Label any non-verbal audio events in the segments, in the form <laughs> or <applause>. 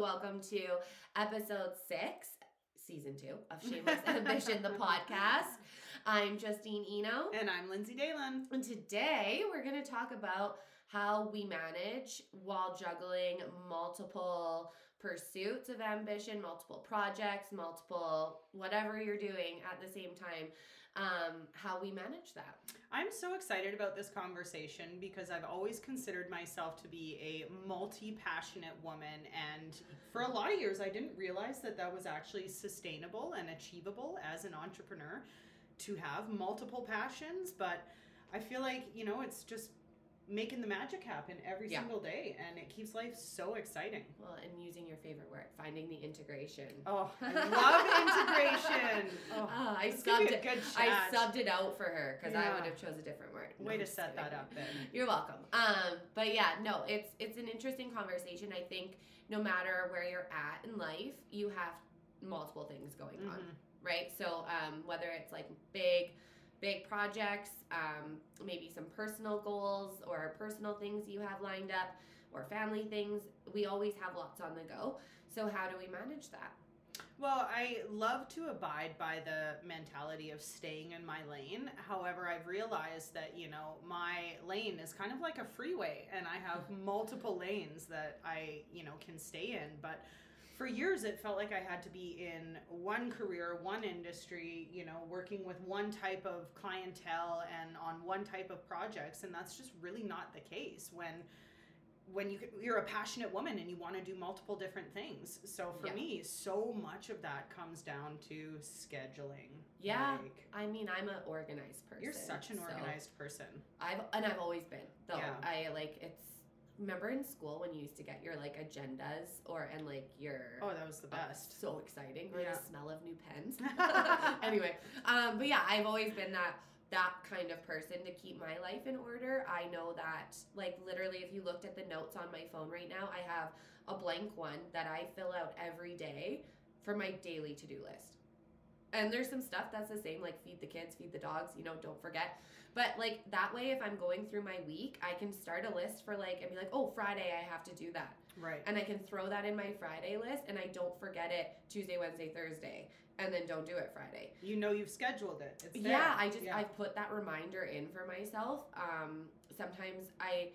welcome to episode six, season two of Shameless <laughs> Ambition, the podcast. I'm Justine Eno. And I'm Lynsey Dalen. And today we're going to talk about how we manage while juggling multiple pursuits of ambition, multiple projects, multiple whatever you're doing at the same time, um, how we manage that. I'm so excited about this conversation because I've always considered myself to be a multi passionate woman. And for a lot of years, I didn't realize that that was actually sustainable and achievable as an entrepreneur to have multiple passions. But I feel like, you know, it's just making the magic happen every Yeah. single day and it keeps life so exciting. Well, and using your favorite word, finding the integration. Oh, I love <laughs> integration. Oh, Ah, I subbed it. good I subbed it out for her because I would have chose a different word. No, Way to set that up then. You're welcome. Um, but yeah, no, it's it's an interesting conversation. I think no matter where you're at in life, you have multiple things going on, Mhm. right? So um, whether it's like big, big projects, um, maybe some personal goals or personal things you have lined up, or family things, we always have lots on the go. So how do we manage that? Well, I love to abide by the mentality of staying in my lane. However, I've realized that, you know, my lane is kind of like a freeway and I have <laughs> multiple lanes that I, you know, can stay in. But for years, it felt like I had to be in one career, one industry, you know, working with one type of clientele and on one type of projects. And that's just really not the case when when you you're a passionate woman and you want to do multiple different things. So for Yeah. me, so much of that comes down to scheduling. Yeah, Like, I mean, I'm an organized person. you're such an so organized person. I've and I've always been though. Yeah. I like it's. Remember in school when you used to get your like agendas or and like your Oh, that was the Oh, best. so exciting or Yeah. the smell of new pens. <laughs> <laughs> anyway, um, but yeah, I've always been that that kind of person to keep my life in order. I know that like literally if you looked at the notes on my phone right now, I have a blank one that I fill out every day for my daily to-do list. And there's some stuff that's the same, like feed the kids, feed the dogs, you know, don't forget. But like that way, if I'm going through my week, I can start a list for like, and be like, oh, Friday, I have to do that right. and I can throw that in my Friday list and I don't forget it Tuesday, Wednesday, Thursday, and then don't do it Friday. You know you've scheduled it. It's there. Yeah, I just Yeah. I put that reminder in for myself. Um, sometimes I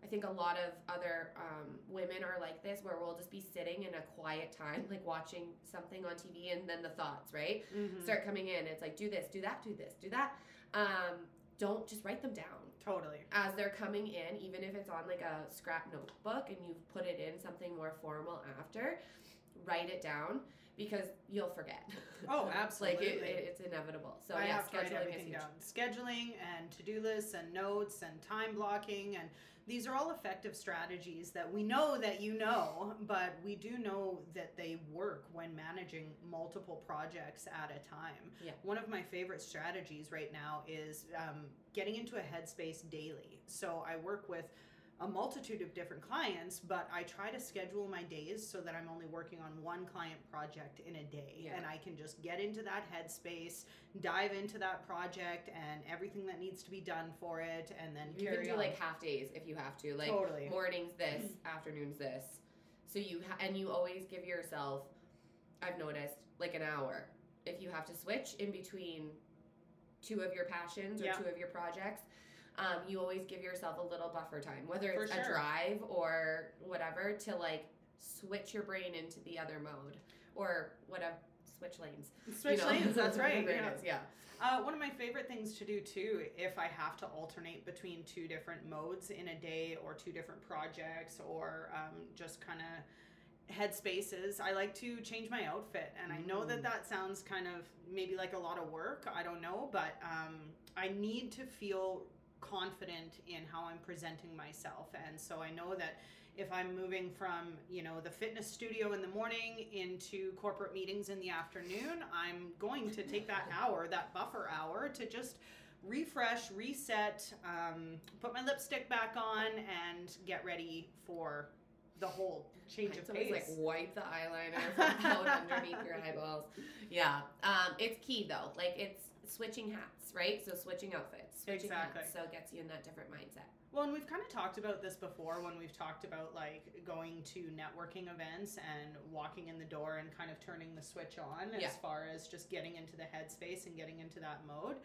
I think a lot of other um, women are like this, where we'll just be sitting in a quiet time, like watching something on TV, and then the thoughts, right, Mhm. start coming in. It's like do this, do that, do this, do that. Um, don't just write them down Totally. as they're coming in, even if it's on like a scrap notebook and you've put it in something more formal after, write it down because you'll forget. Oh, <laughs> like absolutely. it, it, it's inevitable. So I yeah, have to write everything down. Scheduling and to-do lists and notes and time blocking and these are all effective strategies that we know that you know, but we do know that they work when managing multiple projects at a time. Yeah. One of my favorite strategies right now is um, getting into a headspace daily. So I work with a multitude of different clients, but I try to schedule my days so that I'm only working on one client project in a day. Yeah. And I can just get into that headspace, dive into that project and everything that needs to be done for it, and then You can do on. like half days if you have to. Like Totally. mornings this, mm-hmm. afternoons this. So you ha- and you always give yourself. I've noticed like an hour if you have to switch in between two of your passions or Yeah. two of your projects. Um, you always give yourself a little buffer time, whether it's sure. a drive or whatever, to like switch your brain into the other mode or whatever. Switch lanes. you Switch know? lanes, that's <laughs> right. Yeah. is, yeah. Uh, one of my favorite things to do too, if I have to alternate between two different modes in a day or two different projects or um, just kind of headspaces, I like to change my outfit. And I know that Mm. that sounds kind of maybe like a lot of work. I don't know, but um, I need to feel confident in how I'm presenting myself. And so I know that if I'm moving from, you know, the fitness studio in the morning into corporate meetings in the afternoon, I'm going to take that <laughs> hour, that buffer hour, to just refresh, reset, um, put my lipstick back on, and get ready for the whole change of pace. like wipe the eyeliner <laughs> from out underneath your eyeballs. Yeah, um, it's key though. Like it's switching hats, right? So switching outfits, switching Exactly. hats, so it gets you in that different mindset. Well, and we've kind of talked about this before when we've talked about like going to networking events and walking in the door and kind of turning the switch on Yeah. as far as just getting into the headspace and getting into that mode.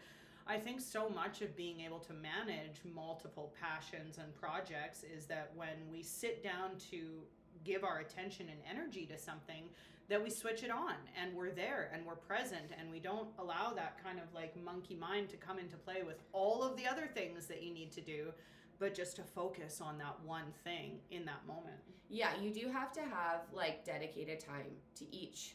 I think so much of being able to manage multiple passions and projects is that when we sit down to give our attention and energy to something, that we switch it on and we're there and we're present and we don't allow that kind of like monkey mind to come into play with all of the other things that you need to do but just to focus on that one thing in that moment. Yeah, you do have to have like dedicated time to each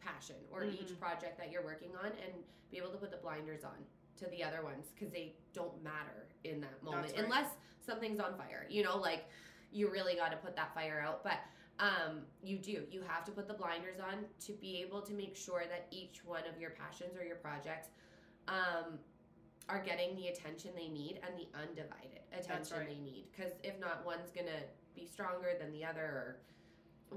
passion or each Mhm. project that you're working on and be able to put the blinders on to the other ones because they don't matter in that moment right. unless something's on fire. You know, like you really got to put that fire out, but um you do you have to put the blinders on to be able to make sure that each one of your passions or your projects um are getting the attention they need and the undivided attention right. they need because if not one's gonna be stronger than the other or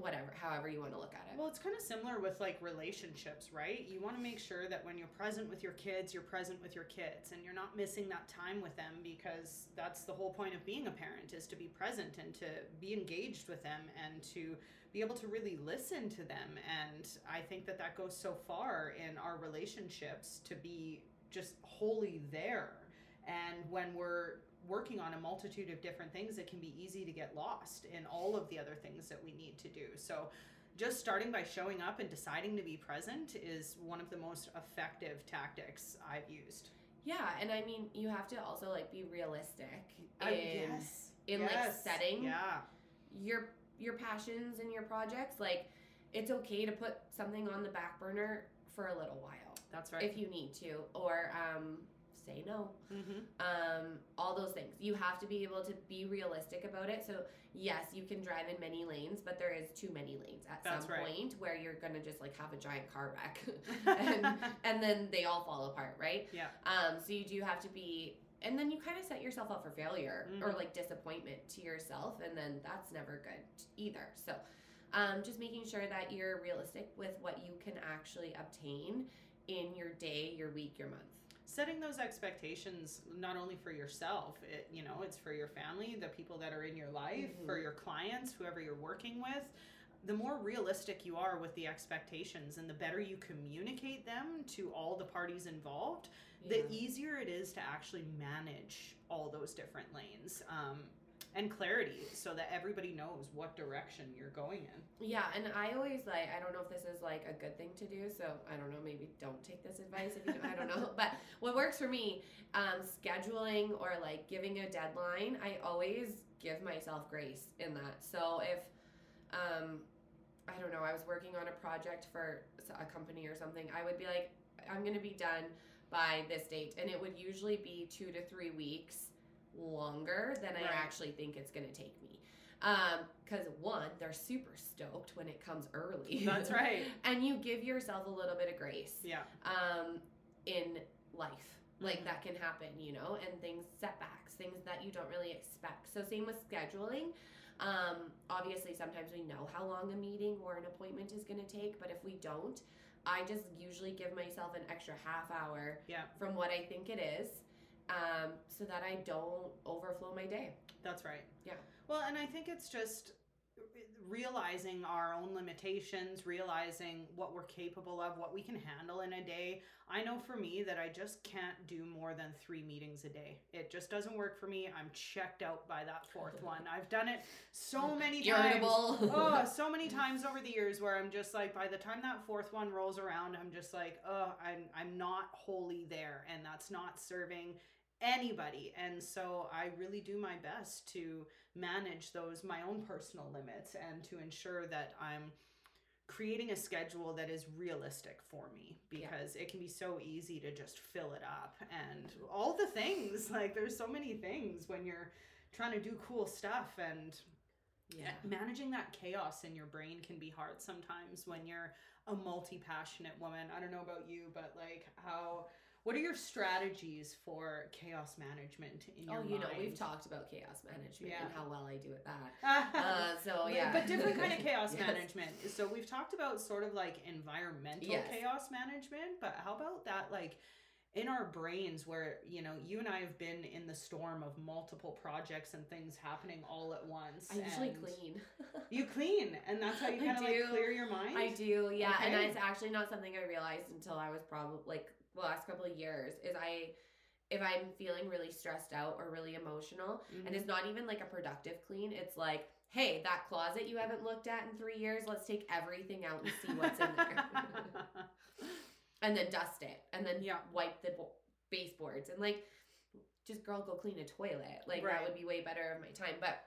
whatever however you want to look at it Well, it's kind of similar with like relationships, right? You want to make sure that when you're present with your kids, you're present with your kids and you're not missing that time with them because that's the whole point of being a parent is to be present and to be engaged with them and to be able to really listen to them. And I think that that goes so far in our relationships to be just wholly there. And when we're working on a multitude of different things, it can be easy to get lost in all of the other things that we need to do. So, just starting by showing up and deciding to be present is one of the most effective tactics I've used. yeah and i mean you have to also like be realistic Uh, in yes. in, like, setting Yeah. your your passions and your projects like it's okay to put something on the back burner for a little while That's right. if you need to or um say no mm-hmm. um, all those things. You have to be able to be realistic about it. So yes, you can drive in many lanes, but there is too many lanes at That's some right. point where you're gonna just like have a giant car wreck, <laughs> and and then they all fall apart, right? Yeah. Um, so you do have to be. And then you kind of set yourself up for failure or Mhm. like disappointment to yourself, and then that's never good either. So, um, just making sure that you're realistic with what you can actually obtain in your day, your week, your month. Setting those expectations not only for yourself it you know it's for your family the people that are in your life Mhm. for your clients whoever you're working with. The more realistic you are with the expectations and the better you communicate them to all the parties involved the easier it is to actually manage all those different lanes. Um, and clarity so that everybody knows what direction you're going in Yeah, and I always like I don't know if this is like a good thing to do, so I don't know, maybe don't take this advice if you don't, I don't know. <laughs> But what works for me, um, scheduling or like giving a deadline, I always give myself grace in that. So if um I don't know, I was working on a project for a company or something, I would be like I'm going to be done by this date and it would usually be 2 to 3 weeks longer than I actually think it's going to take me. Um, because one, they're super stoked when it comes early. that's <laughs> right and you give yourself a little bit of grace yeah um, in life. Like Mhm. that can happen, you know, and things, setbacks, things that you don't really expect. So, same with scheduling. Um, obviously, sometimes we know how long a meeting or an appointment is going to take, but if we don't, I just usually give myself an extra half hour Yeah. from what I think it is um, so that I don't overflow my day. That's right. Yeah. Well, and I think it's just realizing our own limitations, realizing what we're capable of, what we can handle in a day. I know for me that I just can't do more than three meetings a day. It just doesn't work for me. I'm checked out by that fourth <laughs> one. I've done it so many times. Oh, <laughs> so many times over the years where I'm just like, by the time that fourth one rolls around, I'm just like, oh, I'm I'm not wholly there, and that's not serving anybody. And so I really do my best to manage those my own personal limits and to ensure that I'm creating a schedule that is realistic for me Yeah. because it can be so easy to just fill it up and all the things <laughs> like there's so many things when you're trying to do cool stuff and yeah. managing that chaos in your brain can be hard sometimes when you're a multi-passionate woman i don't know about you but like how what are your strategies for chaos management in your life? Oh, you know, we've talked about chaos management and how well I do at that. <laughs> Uh, so yeah, but different kind of <laughs> chaos Yes. management so we've talked about sort of like environmental Yes. chaos management but how about that like in our brains where you know you and I have been in the storm of multiple projects and things happening all at once. I usually clean. <laughs> You clean, and that's how you kind of like clear your mind. I do, yeah. And Okay. it's actually not something I realized until I was probably like the last couple of years. Is I, if I'm feeling really stressed out or really emotional, Mhm. and it's not even like a productive clean. It's like, hey, that closet you haven't looked at in three years. Let's take everything out and see what's in there, <laughs> and then dust it, and then Yeah. wipe the bo- baseboards, and like, just girl, go clean a toilet. Like Right. that would be way better of my time, but.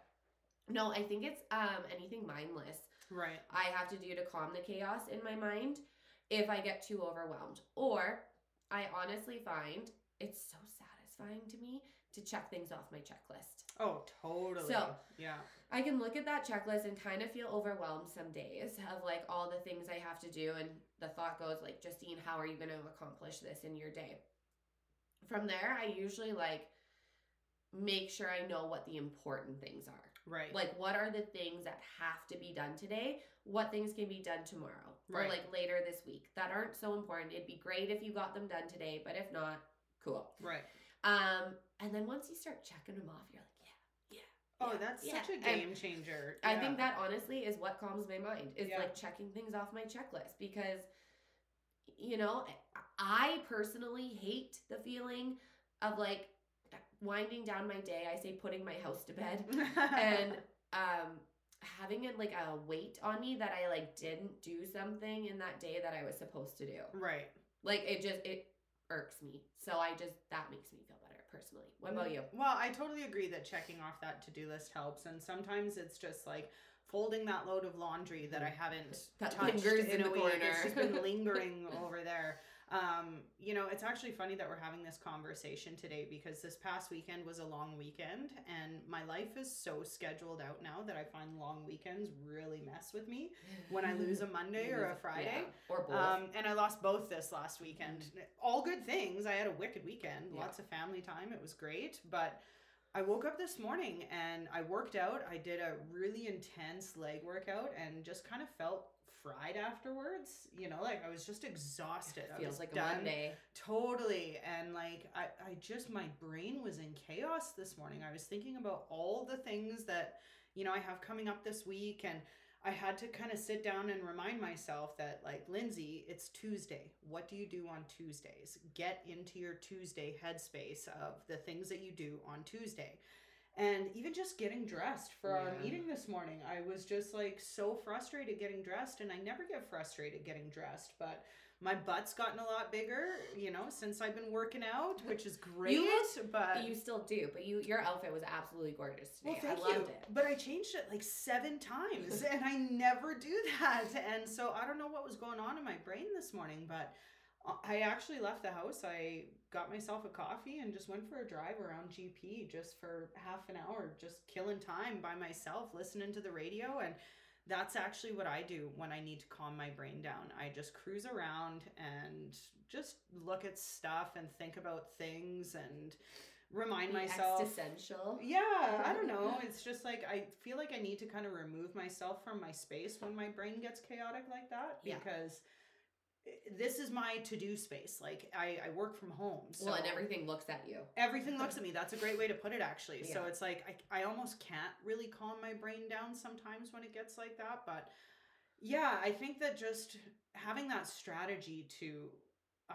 No, I think it's um anything mindless. right. I have to do to calm the chaos in my mind if I get too overwhelmed. Or I honestly find it's so satisfying to me to check things off my checklist. Oh, totally. So- yeah. I can look at that checklist and kind of feel overwhelmed some days of like all the things I have to do and the thought goes like Justine, how are you going to accomplish this in your day? From there, I usually like make sure I know what the important things are. Right. Like, what are the things that have to be done today? What things can be done tomorrow or Right. like later this week that aren't so important? It'd be great if you got them done today, but if not, cool. right. Um, and then once you start checking them off, you're like, yeah, yeah. Oh, yeah, that's yeah. such a And game changer. I think that honestly is what calms my mind is Yeah. like checking things off my checklist because, you know, I personally hate the feeling of like winding down my day. I say putting my house to bed <laughs> and um having it like a weight on me that I like didn't do something in that day that I was supposed to do. right. Like it just it irks me. So I just that makes me feel better personally. What about you? Well, I totally agree that checking off that to do list helps, and sometimes it's just like folding that load of laundry that I haven't Mm. That touched lingers in, in a the week. It's corner. just been <laughs> lingering over there. Um, you know, it's actually funny that we're having this conversation today because this past weekend was a long weekend, and my life is so scheduled out now that I find long weekends really mess with me when I lose a <laughs> Monday or a Friday. Yeah, or both. Um, and I lost both this last weekend. All good things. I had a wicked weekend, Yeah. lots of family time. It was great. But I woke up this morning and I worked out. I did a really intense leg workout and just kind of felt fried afterwards. You know, like I was just exhausted. I feels was like a done. Monday. Totally. And like I, I just my brain was in chaos this morning. I was thinking about all the things that, you know, I have coming up this week and I had to kind of sit down and remind myself that like Lynsey, it's Tuesday. What do you do on Tuesdays? Get into your Tuesday headspace of the things that you do on Tuesday. And even just getting dressed for our meeting this morning, I was just like so frustrated getting dressed and I never get frustrated getting dressed, but my butt's gotten a lot bigger, you know, since I've been working out, which is great. look- but you still do, but you your outfit was absolutely gorgeous today. well, thank I loved you. it. But I changed it like seven times, <laughs> and I never do that. And so I don't know what was going on in my brain this morning, but uh, I actually left the house. I got myself a coffee and just went for a drive around GP just for half an hour, just killing time by myself, listening to the radio. And that's actually what I do when I need to calm my brain down. I just cruise around and just look at stuff and think about things and remind Be myself existential. yeah, I don't know. <laughs> It's just like I feel like I need to kind of remove myself from my space when my brain gets chaotic like that because i- this is my to-do space. Like I, I work from home, so well, and everything looks at you. everything looks at me. That's a great way to put it, actually. So it's like I, I almost can't really calm my brain down sometimes when it gets like that. But yeah, I think that just having that strategy to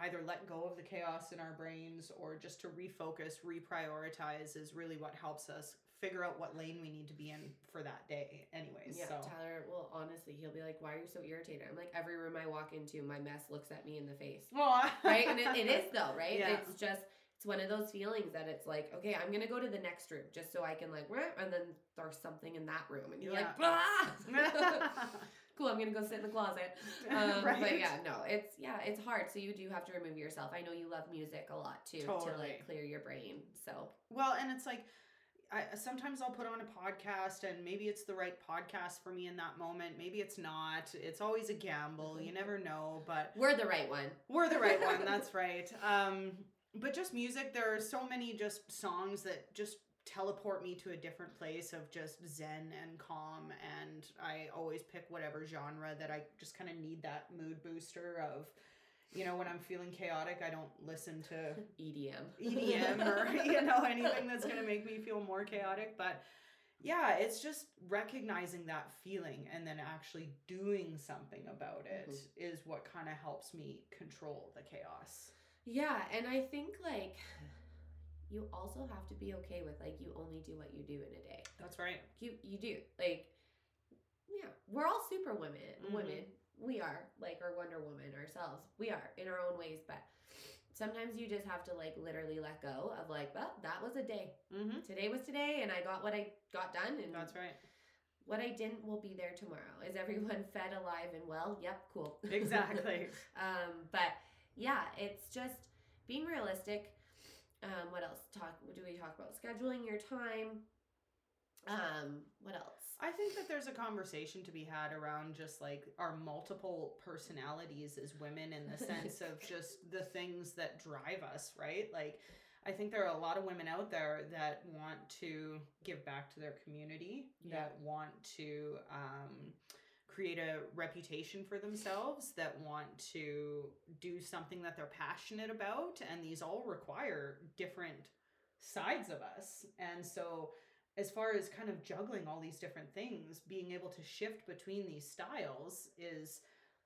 either let go of the chaos in our brains or just to refocus, reprioritize is really what helps us figure out what lane we need to be in for that day, anyways. Yeah, so Tyler. Well, honestly, he'll be like, "Why are you so irritated?" I'm like, every room I walk into, my mess looks at me in the face. well, <laughs> right and it, it is though right Yeah. it's just it's one of those feelings that it's like okay i'm gonna go to the next room just so i can like and then there's something in that room and you're like "Ah!" <laughs> <laughs> cool i'm gonna go sit in the closet um, but yeah no it's yeah it's hard so you do have to remove yourself i know you love music a lot too to like clear your brain so Well, and it's like I sometimes I'll put on a podcast and maybe it's the right podcast for me in that moment. Maybe it's not. It's always a gamble. You never know, but we're the right one we're the right one. <laughs> That's right. Um but just music there are so many just songs that just teleport me to a different place of just zen and calm and I always pick whatever genre that I just kind of need that mood booster of you know, when I'm feeling chaotic, I don't listen to <laughs> EDM. EDM or <laughs> you know anything that's going to make me feel more chaotic, but yeah, it's just recognizing that feeling and then actually doing something about it is what kind of helps me control the chaos. Yeah, and I think like you also have to be okay with like you only do what you do in a day. That's right. You you do. Like yeah, we're all super women. Mhm. Women. We are like our Wonder Woman ourselves. We are in our own ways, but sometimes you just have to like literally let go of like, well, that was a day. Mm-hmm. Today was today and I got what I got done and That's right. what I didn't will be there tomorrow. Is everyone <laughs> fed, alive and well? Yep, cool. <laughs> Exactly. um, but yeah, it's just being realistic. Um, what else? Talk. Do we talk about? Scheduling your time. Um, what else? I think that there's a conversation to be had around just like our multiple personalities as women in the sense of <laughs> just the things that drive us, right? Like, I think there are a lot of women out there that want to give back to their community, Yeah. that want to um, create a reputation for themselves, that want to do something that they're passionate about. And these all require different sides of us. And so, as far as kind of juggling all these different things, being able to shift between these styles is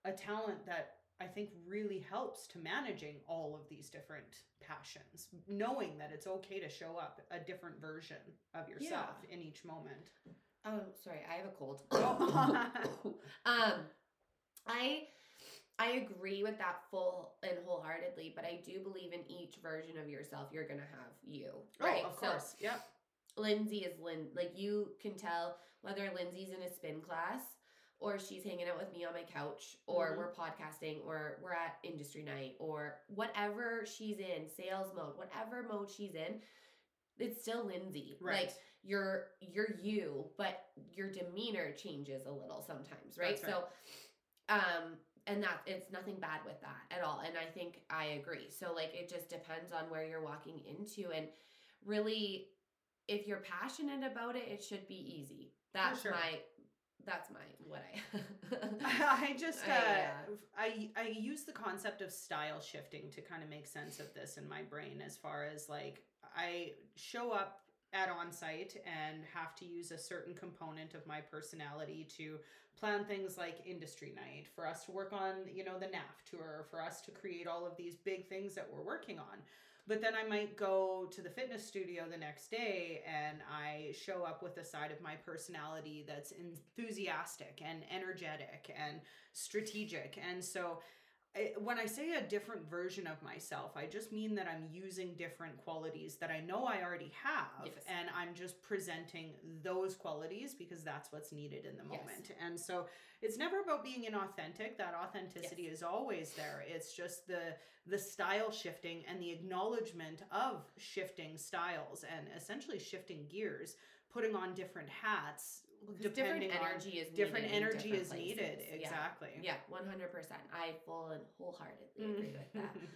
a talent that I think really helps to managing all of these different passions, knowing that it's okay to show up a different version of yourself in each moment. Oh, sorry, I have a cold. <laughs> Oh. <laughs> um, I I agree with that full and wholeheartedly, but I do believe in each version of yourself, you're gonna have you, right? Oh, of So, course. yep. Lynsey is Lynn. Like you can tell whether Lynsey's in a spin class or she's hanging out with me on my couch or Mhm. we're podcasting or we're at industry night or whatever she's in, sales mode, whatever mode she's in, it's still Lynsey. Right. Like you're you're you, but your demeanor changes a little sometimes, right? That's right. So um and that it's nothing bad with that at all. And I think I agree. So like it just depends on where you're walking into and really if you're passionate about it, it should be easy. That's sure. my that's my what I <laughs> I just uh, I, uh, I I use the concept of style shifting to kind of make sense of this in my brain as far as like I show up at on site and have to use a certain component of my personality to plan things like industry night for us to work on you know the NAF tour for us to create all of these big things that we're working on but then I might go to the fitness studio the next day and I show up with a side of my personality that's enthusiastic and energetic and strategic. And so when I say a different version of myself, I just mean that I'm using different qualities that I know I already have Yes. and I'm just presenting those qualities because that's what's needed in the Yes. moment. And so it's never about being inauthentic. That authenticity is always there. It's just the the style shifting and the acknowledgement of shifting styles and essentially shifting gears, putting on different hats, different energy is different needed energy is places. Yeah. Exactly. Yeah, one hundred percent. I full and wholeheartedly agree with that. Mm. <laughs>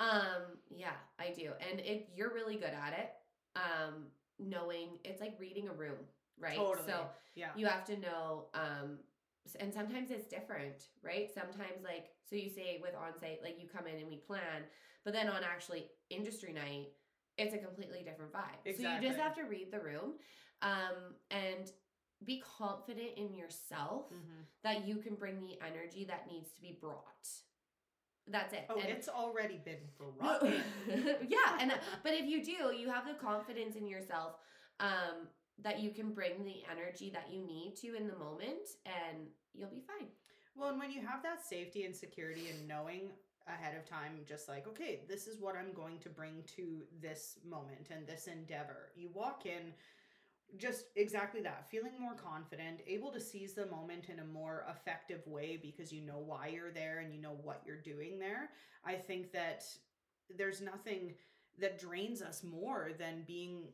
Um, yeah, I do. And if you're really good at it. Um, knowing it's like reading a room, right? Totally. So yeah. you have to know um and sometimes it's different, right? Sometimes like so you say with on-site like you come in and we plan, but then on actually industry night, it's a completely different vibe. exactly. So you just have to read the room um and be confident in yourself Mhm. that you can bring the energy that needs to be brought. That's it. Oh, And- it's already been <laughs> brought. yeah, and but if you do, you have the confidence in yourself um, that you can bring the energy that you need to in the moment, and you'll be fine. Well, and when you have that safety and security and knowing ahead of time, just like, okay, this is what I'm going to bring to this moment and this endeavor, you walk in just exactly that, feeling more confident, able to seize the moment in a more effective way because you know why you're there and you know what you're doing there. I think that there's nothing that drains us more than being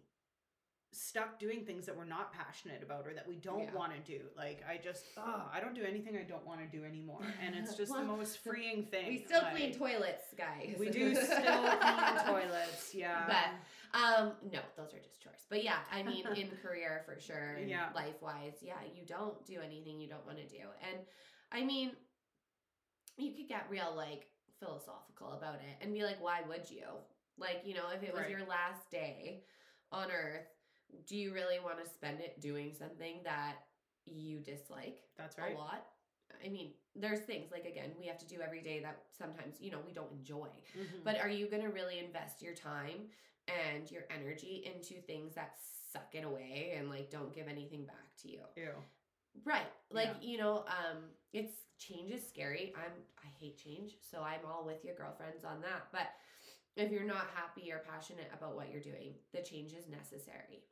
stuck doing things that we're not passionate about or that we don't Yeah. want to do. Like I just, oh, I don't do anything I don't want to do anymore, and it's <laughs> just the most freeing thing. We still like, clean toilets, guys. We do still <laughs> clean toilets, yeah. But um, no, those are just chores. But yeah, I mean, in <laughs> career for sure, Yeah. life wise, yeah, you don't do anything you don't want to do. And I mean, you could get real like philosophical about it and be like, why would you? Like, you know, if it was Right. your last day on earth, do you really want to spend it doing something that you dislike That's right. a lot? I mean, there's things like again, we have to do every day that sometimes, you know, we don't enjoy. Mhm. But are you going to really invest your time and your energy into things that suck it away and like don't give anything back to you? Ew. Right. Like, Yeah. you know, um it's change is scary. I'm I hate change, so I'm all with your girlfriends on that. But if you're not happy or passionate about what you're doing, the change is necessary.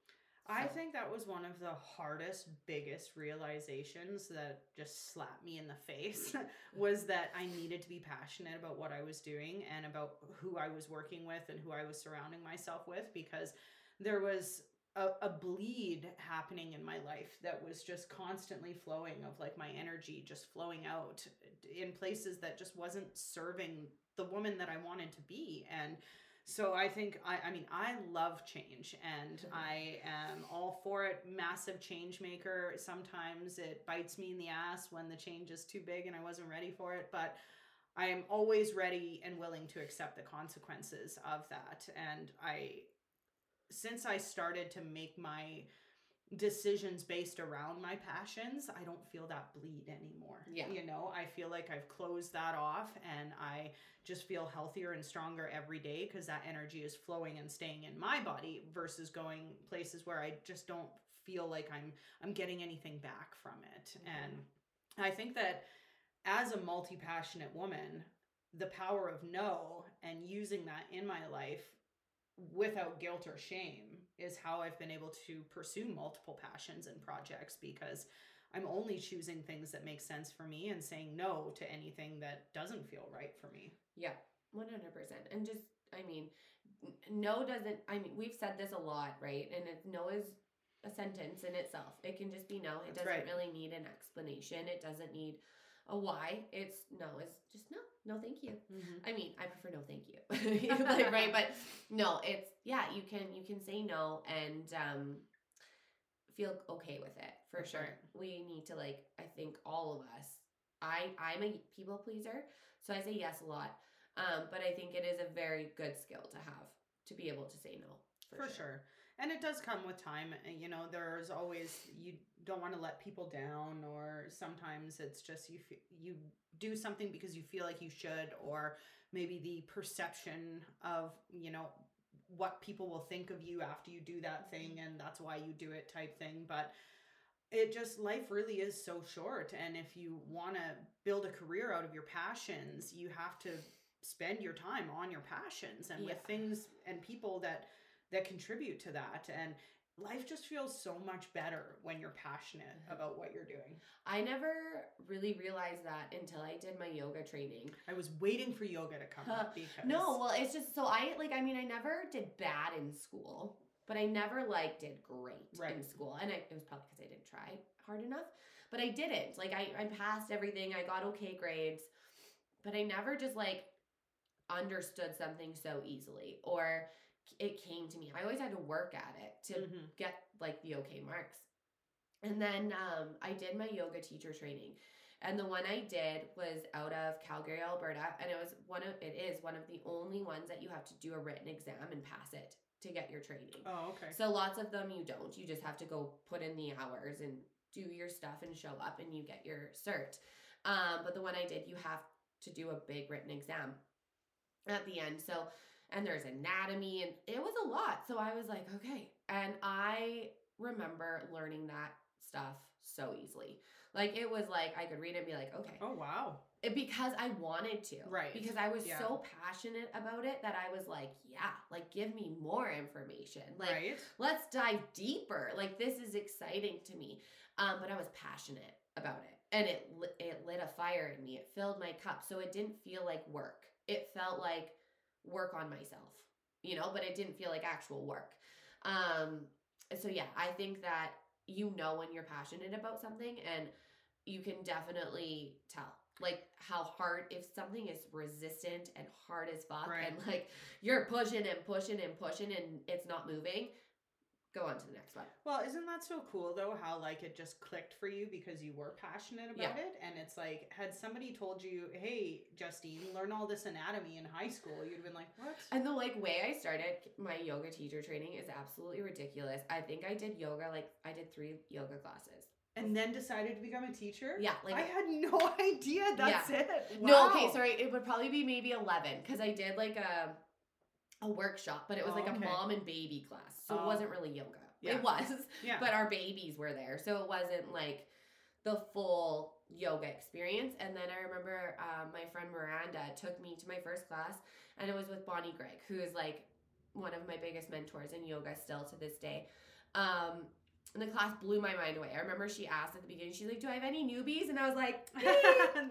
I So- think that was one of the hardest, biggest realizations that just slapped me in the face <laughs> was that I needed to be passionate about what I was doing and about who I was working with and who I was surrounding myself with because there was a, a bleed happening in my life that was just constantly flowing of like my energy just flowing out in places that just wasn't serving the woman that I wanted to be. And so I think I I mean I love change and Mhm. I am all for it. Massive change maker. Sometimes it bites me in the ass when the change is too big and I wasn't ready for it, but I am always ready and willing to accept the consequences of that. And I since I started to make my decisions based around my passions, I don't feel that bleed anymore. Yeah. You know, I feel like I've closed that off and I just feel healthier and stronger every day because that energy is flowing and staying in my body versus going places where I just don't feel like I'm I'm getting anything back from it. Mm-hmm. And I think that as a multi-passionate woman, the power of no and using that in my life without guilt or shame is how I've been able to pursue multiple passions and projects because I'm only choosing things that make sense for me and saying no to anything that doesn't feel right for me. Yeah, one hundred percent. And just, I mean, no doesn't. I mean, we've said this a lot, right? And it, no is a sentence in itself. It can just be no. It That's doesn't right. really need an explanation. It doesn't need a why. It's no. It's just no. No, thank you. I mean, I prefer no, thank you. <laughs> like, right, but no, it's yeah. You can you can say no and um, feel okay with it for sure. right. We need to like. I think all of us. I I'm a people pleaser, so I say yes a lot. Um, but I think it is a very good skill to have to be able to say no for, for sure. And it does come with time. and, You know, there's always you don't want to let people down, or sometimes it's just you you do something because you feel like you should, or maybe the perception of you know what people will think of you after you do that thing, mm-hmm. and that's why you do it type thing. But it just life really is so short, and if you want to build a career out of your passions, you have to spend your time on your passions and with things and people that that contribute to that and life just feels so much better when you're passionate Mm-hmm. about what you're doing I never really realized that until I did my yoga training. i was waiting for yoga to come up <laughs> because No, well, it's just so I like. I mean, I never did bad in school, but I never like did great in school, and I, it was probably because I didn't try hard enough. But I didn't. Like, I I passed everything. I got okay grades, but I never just like understood something so easily or it came to me. I always had to work at it to Mhm. get like the okay marks. And then um, I did my yoga teacher training. And the one I did was out of Calgary, Alberta, and it was one of it is one of the only ones that you have to do a written exam and pass it to get your training. oh okay So lots of them you don't. You just have to go put in the hours and do your stuff and show up and you get your cert. Um, but the one I did, you have to do a big written exam at the end. So and there's anatomy and it was a lot. So I was like, okay. And I remember learning that stuff so easily. Like it was like I could read it and be like, okay. oh wow It- because I wanted to. Right. Because I was Yeah. so passionate about it that I was like, yeah, like give me more information. Like right let's dive deeper. Like this is exciting to me. Um, but I was passionate about it, and it it lit a fire in me. It filled my cup, so it didn't feel like work. It felt like work on myself, you know. But it didn't feel like actual work. Um, so yeah, I think that you know when you're passionate about something, and you can definitely tell. Like how hard if something is resistant and hard as fuck Right. and like you're pushing and pushing and pushing and it's not moving go on to the next one. Well, isn't that so cool though? How like it just clicked for you because you were passionate about Yeah. it, and it's like had somebody told you, "Hey, Justine, learn all this anatomy in high school," you'd have been like, "What?" And the like way I started my yoga teacher training is absolutely ridiculous. I think I did yoga like I did three yoga classes. And then decided to become a teacher. Yeah, like I had no <laughs> idea. That's it. No, okay, sorry. It would probably be maybe 11 because I did like a a workshop, but it was Oh, like a okay. mom and baby class. So Oh. it wasn't really yoga. Yeah. It was, Yeah. but our babies were there. So it wasn't like the full yoga experience. And then I remember um, my friend Miranda took me to my first class, and it was with Bonnie Gregg, who is like one of my biggest mentors in yoga still to this day. Um, and the class blew my mind away. I remember she asked at the beginning, she's like, Do I have any newbies? And I was like, <laughs> eh.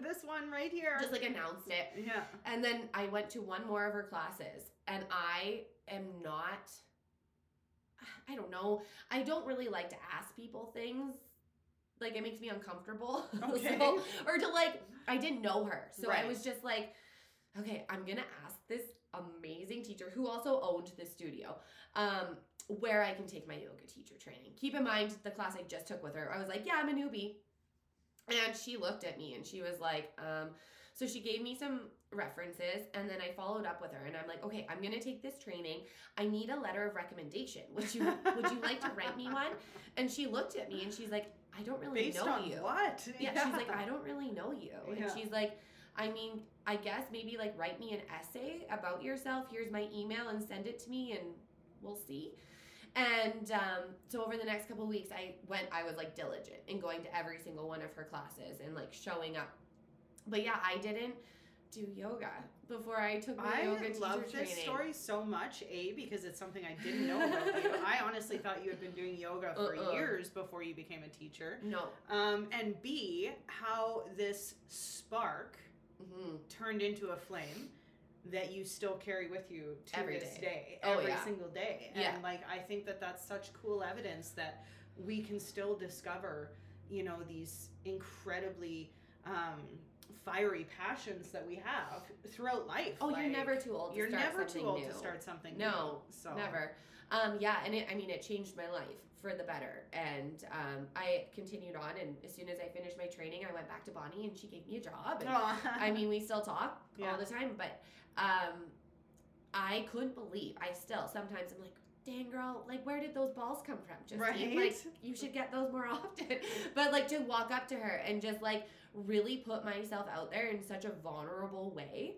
this one right here. just like announced it. yeah. And then I went to one more of her classes, and I am not, I don't know, I don't really like to ask people things. Like, it makes me uncomfortable. <laughs> Okay. So- or to like, I didn't know her. So I was just like, okay, I'm going to ask this amazing teacher who also owned the studio. Um, where I can take my yoga teacher training. Keep in mind the class I just took with her. I was like, yeah, I'm a newbie. And she looked at me and she was like, um, so she gave me some references and then I followed up with her and I'm like, okay, I'm gonna take this training. I need a letter of recommendation. Would you would you like to write me one? And she looked at me and she's like, I don't really Based know you. what? Yeah, she's like, I don't really know you. And she's like, I mean, I guess maybe like write me an essay about yourself. Here's my email and send it to me and we'll see. And um, so over the next couple of weeks, I went, I was like diligent in going to every single one of her classes and like showing up. But yeah, I didn't do yoga before I took my I yoga teacher love training. this story so much, A, because it's something I didn't know about you. <laughs> I honestly thought you had been doing yoga for Uh-uh. years before you became a teacher. No. Um, and B, how this spark hmm turned into a flame that you still carry with you to Every this day. day, Oh, every yeah. single day. Yeah. And like I think that that's such cool evidence that we can still discover, you know, these incredibly um, fiery passions that we have throughout life. Oh, you're never too old to You're start never something too old new. to start something No, new. So Never. Um, yeah, and it, I mean, it changed my life for the better. And um, I continued on, and as soon as I finished my training, I went back to Bonnie, and she gave me a job. And I mean, we still talk <laughs> Yeah. all the time, but um, I couldn't believe. I still sometimes I'm like, dang girl, like where did those balls come from? Just Right? like you should get those more <laughs> often. but like to walk up to her and just like really put myself out there in such a vulnerable way,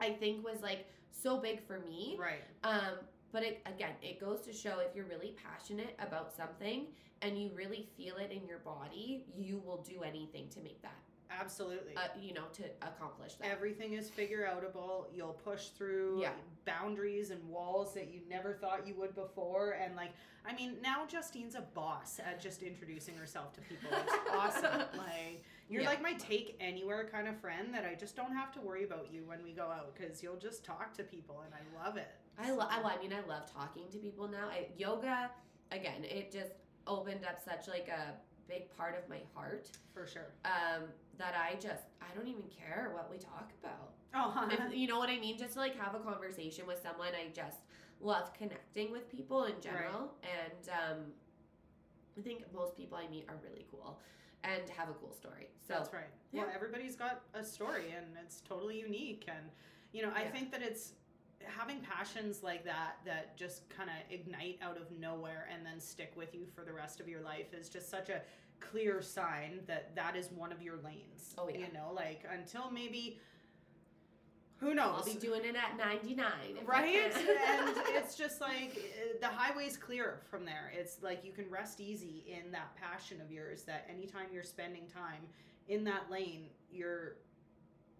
I think was like so big for me. right. Um, but it, again, it goes to show if you're really passionate about something and you really feel it in your body, you will do anything to make that, Absolutely. uh, you know, to accomplish that. Everything is figure outable. You'll push through Yeah. boundaries and walls that you never thought you would before. And like, I mean, now Justine's a boss at just introducing herself to people. It's <laughs> awesome. Like, you're Yeah. like my take anywhere kind of friend that I just don't have to worry about you when we go out because you'll just talk to people and I love it. I, lo- I, well, I mean, I love talking to people now. I, yoga, again, it just opened up such like a big part of my heart For sure. um, that I just, I don't even care what we talk about. Oh, <laughs> if, you know what I mean? Just to like have a conversation with someone. I just love connecting with people in general, and um, I think most people I meet are really cool and have a cool story. So That's right. Well, yeah. everybody's got a story and it's totally unique. And, you know, I Yeah. think that it's having passions like that that just kind of ignite out of nowhere and then stick with you for the rest of your life is just such a clear sign that that is one of your lanes. Oh, yeah. You know, like until maybe, who knows? I'll be doing it at ninety nine. <laughs> right and it's just like the highway's clear from there it's like you can rest easy in that passion of yours that anytime you're spending time in that lane you're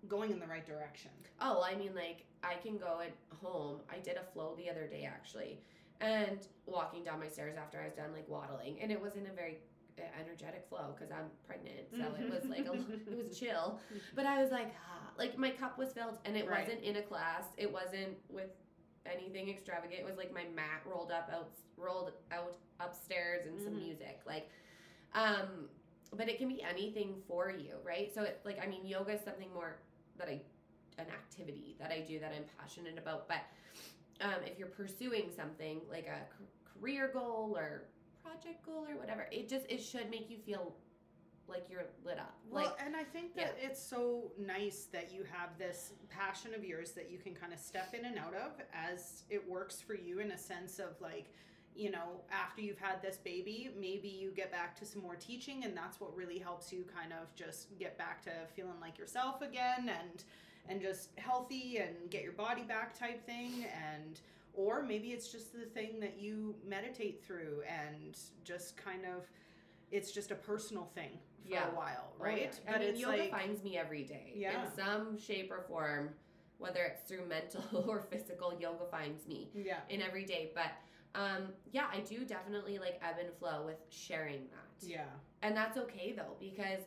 going in the right direction Oh, I mean, like I can go at home. I did a flow the other day actually, and walking down my stairs after I was done like waddling, and it wasn't a very uh, energetic flow because I'm pregnant, so it was like a, <laughs> it was chill. But I was like, ah, like my cup was filled, and it Right. wasn't in a class. It wasn't with anything extravagant. It was like my mat rolled up out, rolled out upstairs, and some Mhm. music, like. Um, but it can be anything for you, right? So it like I mean, yoga is something more that I an activity that I do that I'm passionate about. But um, if you're pursuing something like a c- career goal or project goal or whatever. It just it should make you feel like you're lit up. Well, like and I think that it's so nice that you have this passion of yours that you can kind of step in and out of as it works for you in a sense of like, you know, after you've had this baby, maybe you get back to some more teaching and that's what really helps you kind of just get back to feeling like yourself again and and just healthy and get your body back type thing and or maybe it's just the thing that you meditate through and just kind of it's just a personal thing for Yeah. a while, oh, right? yeah. I mean, yoga like finds me every day Yeah. in some shape or form, whether it's through mental <laughs> or physical. Yoga finds me. yeah, in every day. But um, yeah, I do definitely like ebb and flow with sharing that. yeah, And that's okay though, because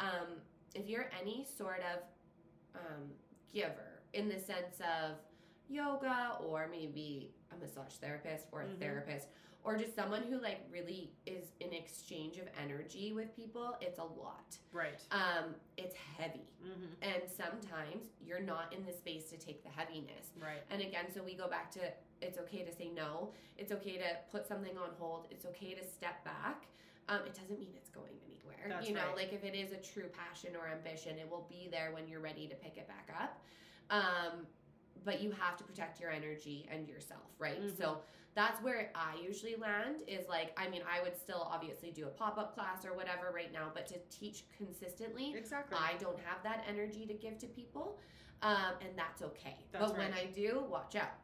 um, if you're any sort of um, giver in the sense of yoga or maybe a massage therapist or a Mhm. therapist or just someone who like really is in exchange of energy with people, it's a lot. right. Um, it's heavy. Mm-hmm. And sometimes you're not in the space to take the heaviness. Right. And again, so we go back to it's okay to say no. It's okay to put something on hold. It's okay to step back. Um, it doesn't mean it's going anywhere. That's you know, right. like if it is a true passion or ambition, it will be there when you're ready to pick it back up. Um, but you have to protect your energy and yourself, right? Mhm. So that's where I usually land is like, I mean, I would still obviously do a pop up class or whatever right now, but to teach consistently, Exactly. I don't have that energy to give to people, um, and that's okay. That's but when. I do, watch out.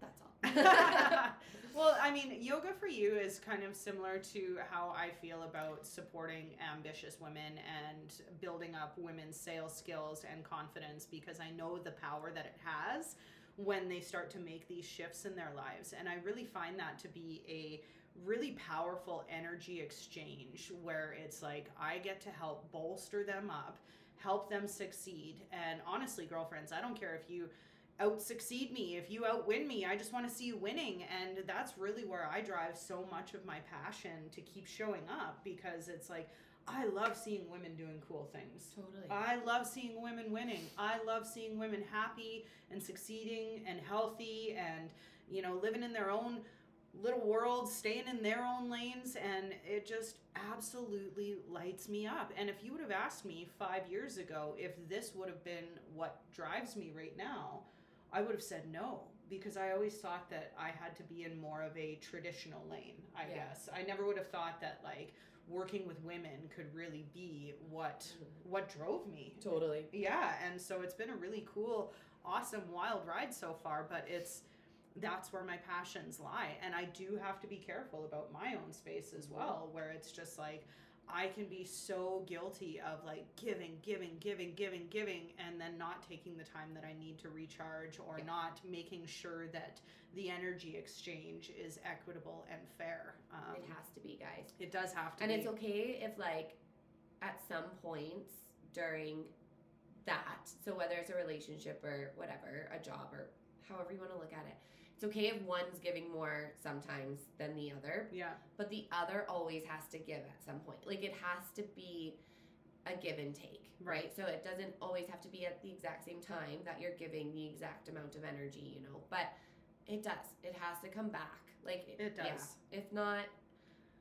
That's all. <laughs> <laughs> well, I mean, yoga for you is kind of similar to how I feel about supporting ambitious women and building up women's sales skills and confidence because I know the power that it has when they start to make these shifts in their lives. And I really find that to be a really powerful energy exchange where it's like I get to help bolster them up, help them succeed. And honestly, girlfriends, I don't care if you out succeed me, if you outwin me, I just want to see you winning. And that's really where I drive so much of my passion to keep showing up because it's like I love seeing women doing cool things. totally. I love seeing women winning. I love seeing women happy and succeeding and healthy and, you know, living in their own little world, staying in their own lanes. And it just absolutely lights me up. And if you would have asked me five years ago if this would have been what drives me right now, I would have said no because I always thought that I had to be in more of a traditional lane, I Yeah. guess. I never would have thought that, like, working with women could really be what mm-hmm. what drove me totally. yeah and so it's been a really cool awesome wild ride so far but it's that's where my passions lie and i do have to be careful about my own space as well where it's just like i can be so guilty of like giving giving giving giving giving and then not taking the time that i need to recharge or Yeah. not making sure that the energy exchange is equitable and fair um, it has to be, guys. it does have to be. And be it's okay if, like, at some points during that, so whether it's a relationship or whatever, a job or however you want to look at it, it's okay if one's giving more sometimes than the other, yeah but the other always has to give at some point. Like, it has to be a give and take, right? Right. So it doesn't always have to be at the exact same time that you're giving the exact amount of energy, you know, but it does. It has to come back. Like, It yeah. does. If not,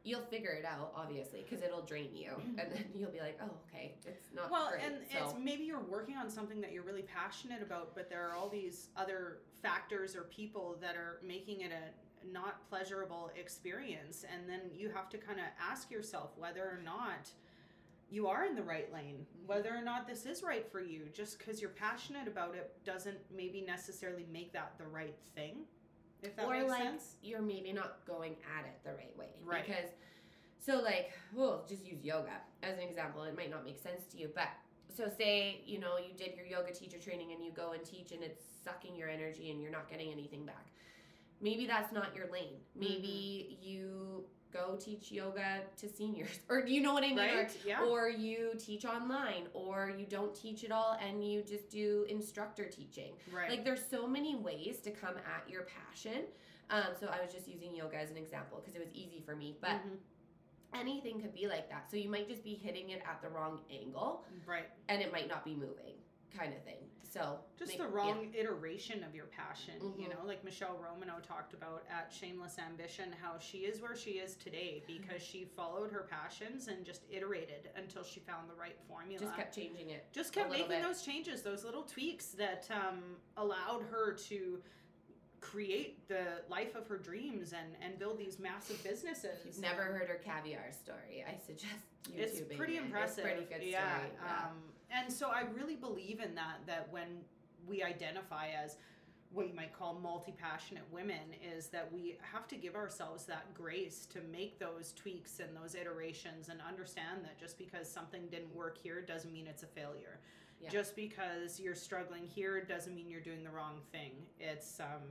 you'll figure it out obviously because it'll drain you. And then you'll be like oh okay it's not well great, and so. it's maybe you're working on something that you're really passionate about but there are all these other factors or people that are making it a not pleasurable experience. And then you have to kind of ask yourself whether or not you are in the right lane Mhm. whether or not this is right for you. Just because you're passionate about it doesn't maybe necessarily make that the right thing if that or makes like sense. you're maybe not going at it the right way. Right. because so like well just use yoga as an example. It might not make sense to you but so say you know you did your yoga teacher training and you go and teach and it's sucking your energy and you're not getting anything back. Maybe that's not your lane. Maybe Mm-hmm. you go teach yoga to seniors <laughs> or do you know what i mean? Or- right yeah. or you teach online or you don't teach at all and you just do instructor teaching. Right. Like there's so many ways to come at your passion. Um, so i was just using yoga as an example because it was easy for me but Mhm. anything could be like that. So you might just be hitting it at the wrong angle right. and it might not be moving kind of thing. So just the yeah. wrong iteration of your passion you Mhm. know like Michelle Romanow talked about at shameless ambition how she is where she is today because she followed her passions and just iterated until she found the right formula Just kept changing it. just kept making bit. those changes those little tweaks that um, allowed her to create the life of her dreams and and build these massive businesses If you've never heard her caviar story, I suggest YouTubing it's pretty impressive. It's pretty good yeah. story. Yeah. Um, and so I really believe in that. That when we identify as what you might call multi-passionate women, is that we have to give ourselves that grace to make those tweaks and those iterations, and understand that just because something didn't work here doesn't mean it's a failure. Yeah. Just because you're struggling here doesn't mean you're doing the wrong thing. It's um,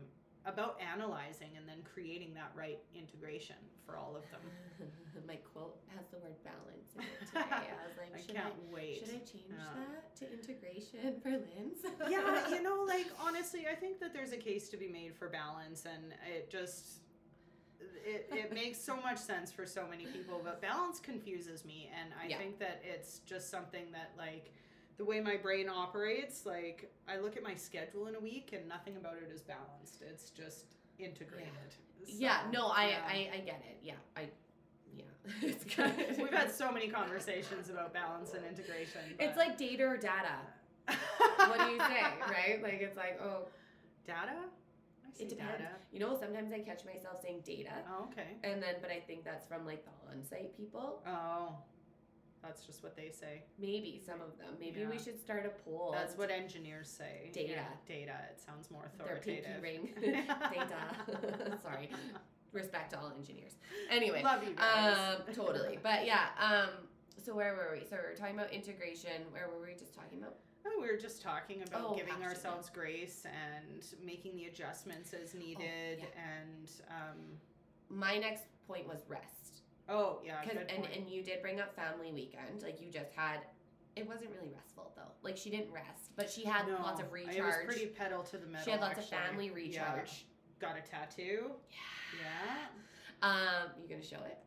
about analyzing and then creating that right integration for all of them. <laughs> My quote has the word balance in it today. <laughs> I was like, I should can't I, wait. should I change Yeah. Uh, that to integration for Linz? <laughs> yeah, you know, like honestly, I think that there's a case to be made for balance, and it just it, it makes so much sense for so many people. But balance confuses me, and I Yeah. think that it's just something that like the way my brain operates. Like I look at my schedule in a week, and nothing about it is balanced. It's just integrated. yeah, So, no, I, yeah. I I get it. Yeah, I yeah. <laughs> it's <laughs> good. We've had so many conversations about balance and integration. It's like data or data. <laughs> What do you say, right? Like it's like, oh, data. I see it depends. data. You know, sometimes I catch myself saying data, Oh, okay. and then, but I think that's from like the on-site people. Oh, that's just what they say. Maybe some of them. Maybe we should start a poll. That's what engineers say. Data. Yeah, data. It sounds more authoritative. their pinky <laughs> ring <laughs> data. <laughs> Sorry, respect to all engineers. Anyway, Love you guys. um, totally. But yeah, um, so where were we? So we were talking about integration. Where were we just talking about? Oh, we were just talking about Oh, giving passion, ourselves grace and making the adjustments as needed. Oh, yeah. And um, My next point was rest. Oh yeah, 'Cause- good and point. and you did bring up family weekend. Like you just had. It wasn't really restful though. Like she didn't rest, but she had No, lots of It was recharge. pretty pedal to the metal. she had lots actually. of family Yeah. recharge. Got a tattoo. Yeah. Yeah. Um, you gonna show it?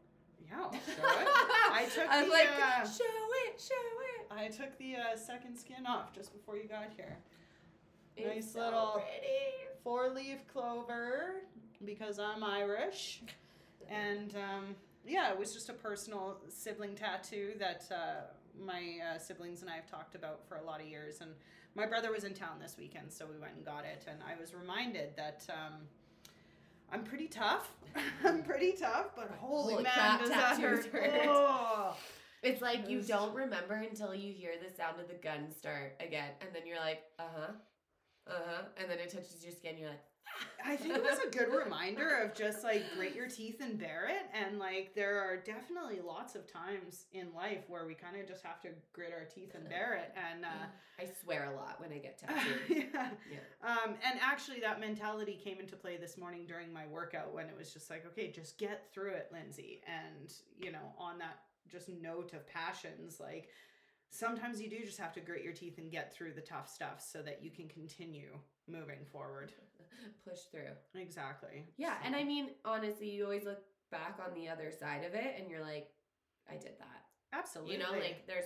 Yeah. I'll show it. I <laughs> took I was the. like, uh, show it, show it. I took the uh, second skin off just before you got here. It's Nice so little- pretty. four leaf clover because I'm Irish. And um, yeah, it was just a personal sibling tattoo that uh, my uh, siblings and I have talked about for a lot of years. And my brother was in town this weekend, so we went and got it. And I was reminded that. Um, I'm pretty tough. <laughs> I'm pretty tough, but holy, Holy man, crap, does that hurt! hurt. Oh. It's like you don't remember until you hear the sound of the gun start again, and then you're like, uh huh, uh huh, and then it touches your skin. You're like, I think it was a good reminder of just like grit your teeth and bear it. And like there are definitely lots of times in life where we kind of just have to grit our teeth and bear it. And uh, I swear a lot when I get tattooed. <laughs> yeah. Yeah. Um, and actually, that mentality came into play this morning during my workout when it was just like, okay, just get through it, Lynsey. And you know, on that just note of passions, like sometimes you do just have to grit your teeth and get through the tough stuff so that you can continue moving forward. <laughs> Push through. Exactly. Yeah, So- and I mean, honestly, you always look back on the other side of it, and you're like, I did that. Absolutely. You know, like there's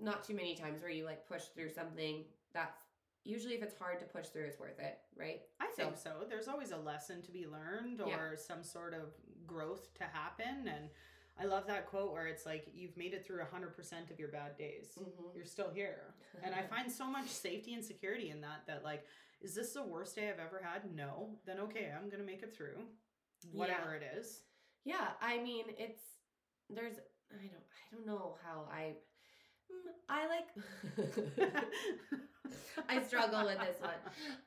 not too many times where you like push through something that's usually if it's hard to push through, it's worth it, right? I So- think so. There's always a lesson to be learned or Yeah. some sort of growth to happen. And I love that quote where it's like, you've made it through 100% of your bad days. Mm-hmm. You're still here. And I <laughs> find so much safety and security in that, that like, is this the worst day I've ever had? No. Then okay, I'm going to make it through. Whatever it is. Yeah, I mean, it's there's I don't I don't know how I mm, I like <laughs> I struggle with this one.